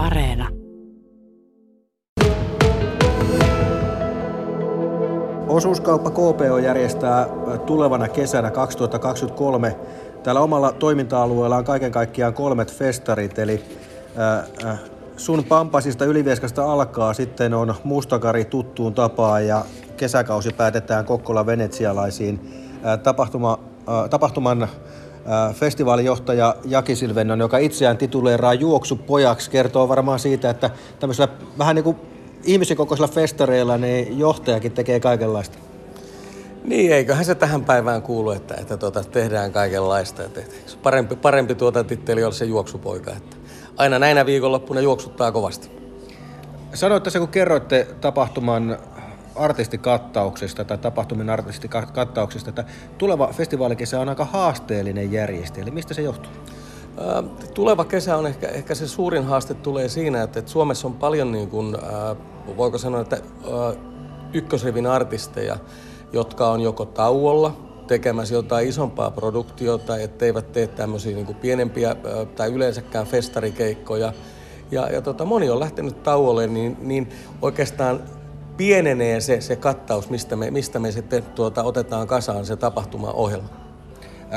Areena. Osuuskauppa KPO järjestää tulevana kesänä 2023 täällä omalla toiminta-alueella on kaiken kaikkiaan kolmet festarit, eli äh, sun Pampasista Ylivieskasta alkaa, sitten on Mustakari tuttuun tapaan ja kesäkausi päätetään Kokkola venetsialaisiin. Äh, tapahtuma, äh, tapahtuman festivaalijohtaja Jaki Silvennon, joka itseään tituleeraa juoksupojaksi, kertoo varmaan siitä, että tämmöisellä vähän niin kuin ihmisen kokoisilla festareilla niin johtajakin tekee kaikenlaista. Niin, eiköhän se tähän päivään kuulu, että, että tuota, tehdään kaikenlaista. Että, että parempi, parempi tuota titteli olla se juoksupoika. Että aina näinä viikonloppuna juoksuttaa kovasti. Sanoitte se, kun kerroitte tapahtuman artistikattauksesta tai tapahtumien artistikattauksesta, että tuleva festivaalikesä on aika haasteellinen järjestö. Eli mistä se johtuu? Tuleva kesä on ehkä, ehkä se suurin haaste tulee siinä, että, että Suomessa on paljon, niin kuin, voiko sanoa, että ykkösrivin artisteja, jotka on joko tauolla tekemässä jotain isompaa produktiota, etteivät tee tämmöisiä niin pienempiä tai yleensäkään festarikeikkoja. Ja, ja tota, moni on lähtenyt tauolle, niin, niin oikeastaan pienenee se, se kattaus, mistä me, mistä me sitten tuota, otetaan kasaan se tapahtuma-ohjelma.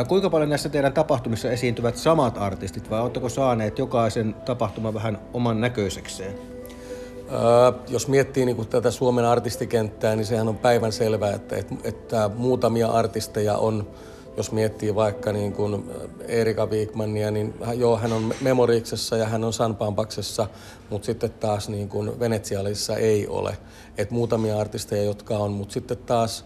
Kuinka paljon näissä teidän tapahtumissa esiintyvät samat artistit vai oletteko saaneet jokaisen tapahtuman vähän oman näköisekseen? Öö, jos miettii niin tätä Suomen artistikenttää, niin sehän on päivän selvää, että, että, että muutamia artisteja on, jos miettii vaikka niin kuin Erika Wigmania, niin joo, hän on Memoriksessa ja hän on Sanpampaksessa, mutta sitten taas niin kuin Venetsialissa ei ole. Et muutamia artisteja, jotka on, mutta sitten taas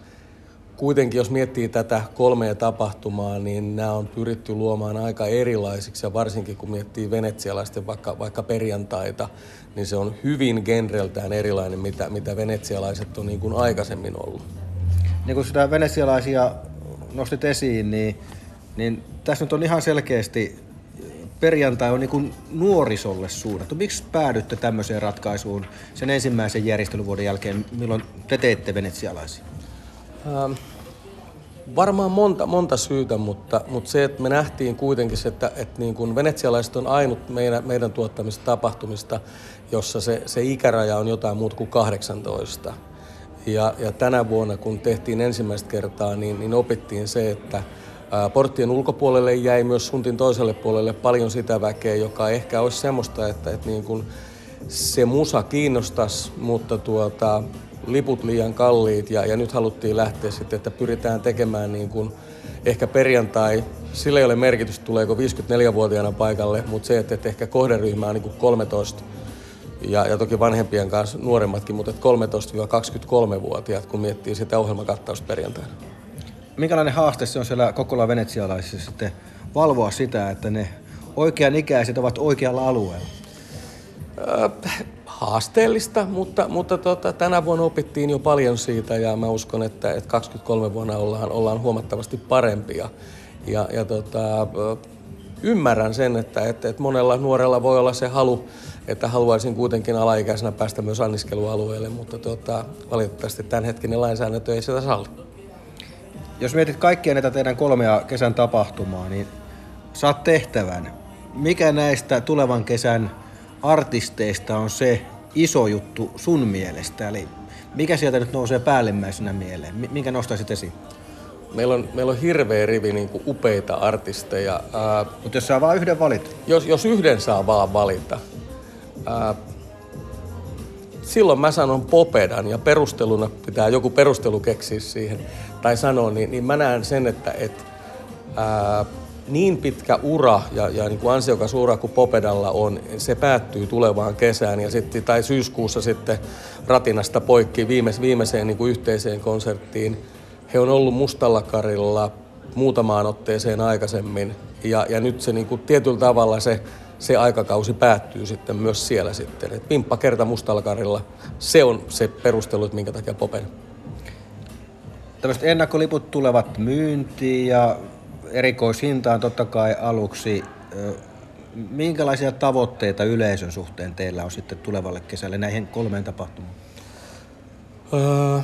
kuitenkin, jos miettii tätä kolmea tapahtumaa, niin nämä on pyritty luomaan aika erilaisiksi ja varsinkin kun miettii venetsialaisten vaikka, vaikka perjantaita, niin se on hyvin genreltään erilainen, mitä, mitä venetsialaiset on niin kuin aikaisemmin ollut. Niin kun sitä venetsialaisia nostit esiin, niin, niin tässä nyt on ihan selkeästi perjantai on niin nuorisolle suunnattu. Miksi päädytte tämmöiseen ratkaisuun sen ensimmäisen järjestelyvuoden jälkeen, milloin te teette venetsialaisia? Ähm, varmaan monta, monta syytä, mutta, mutta se, että me nähtiin kuitenkin, että, että niin kuin venetsialaiset on ainut meidän, meidän tuottamista tapahtumista, jossa se, se ikäraja on jotain muuta kuin 18. Ja, ja tänä vuonna, kun tehtiin ensimmäistä kertaa, niin, niin opittiin se, että ää, porttien ulkopuolelle jäi myös suntin toiselle puolelle paljon sitä väkeä, joka ehkä olisi semmoista, että, että niin kuin se musa kiinnostaisi, mutta tuota, liput liian kalliit ja, ja nyt haluttiin lähteä sitten, että pyritään tekemään niin kuin ehkä perjantai, sillä ei ole merkitystä tuleeko 54-vuotiaana paikalle, mutta se, että, että ehkä kohderyhmä on niin kuin 13 ja, ja toki vanhempien kanssa nuoremmatkin, mutta 13-23-vuotiaat, kun miettii sitä ohjelmakattausta perjantaina. Minkälainen haaste se on siellä Kokkola venetsialaisissa sitten valvoa sitä, että ne oikean ikäiset ovat oikealla alueella? Äh, haasteellista, mutta, mutta tota, tänä vuonna opittiin jo paljon siitä ja mä uskon, että, että 23 vuonna ollaan, ollaan huomattavasti parempia. Ja, ja tota, ymmärrän sen, että, että, että monella nuorella voi olla se halu, että haluaisin kuitenkin alaikäisenä päästä myös anniskelualueelle, mutta tota, valitettavasti tämänhetkinen lainsäädäntö ei sitä salli. Jos mietit kaikkia näitä teidän kolmea kesän tapahtumaa, niin saat tehtävän. Mikä näistä tulevan kesän artisteista on se iso juttu sun mielestä? Eli mikä sieltä nyt nousee päällimmäisenä mieleen? Minkä nostaisit esiin? Meillä on, meillä on hirveä rivi niin kuin upeita artisteja. Mutta jos saa vain yhden valita? Jos, jos yhden saa vaan valita. Ää, silloin mä sanon Popedan ja perusteluna pitää joku perustelu keksiä siihen tai sanoa, niin, niin mä näen sen, että et, ää, niin pitkä ura ja, ja niin kuin ansiokas ura kuin Popedalla on, se päättyy tulevaan kesään ja sitten, tai syyskuussa sitten Ratinasta poikki viimeis, viimeiseen niin kuin yhteiseen konserttiin. He on ollut Mustalla karilla muutamaan otteeseen aikaisemmin ja, ja nyt se niin kuin tietyllä tavalla se, se aikakausi päättyy sitten myös siellä sitten. Et pimppa kerta Mustalla karilla, se on se perustelu, että minkä takia Popen. Tällaiset ennakkoliput tulevat myyntiin ja erikoishintaan totta kai aluksi. Minkälaisia tavoitteita yleisön suhteen teillä on sitten tulevalle kesälle näihin kolmeen tapahtumaan? Öö,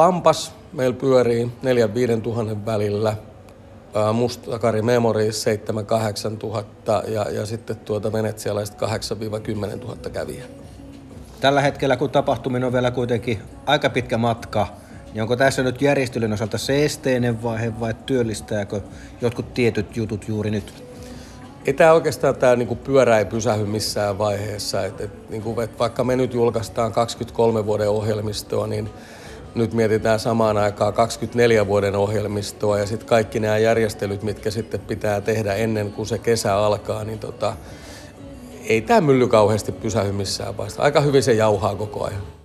Pampas meillä pyörii 4 5 tuhannen välillä. Mustakari Memories 7 tuhatta ja, ja sitten tuota venetsialaiset 8-10 000 kävijää. Tällä hetkellä, kun tapahtuminen on vielä kuitenkin aika pitkä matka, niin onko tässä nyt järjestelyn osalta se esteinen vaihe vai työllistääkö jotkut tietyt jutut juuri nyt? Ei tämä oikeastaan tämä niinku pyörä ei pysähy missään vaiheessa. Et, et, niinku, et vaikka me nyt julkaistaan 23 vuoden ohjelmistoa, niin nyt mietitään samaan aikaan 24 vuoden ohjelmistoa ja sitten kaikki nämä järjestelyt, mitkä sitten pitää tehdä ennen kuin se kesä alkaa, niin tota, ei tämä mylly kauheasti pysähy missään vaiheessa. Aika hyvin se jauhaa koko ajan.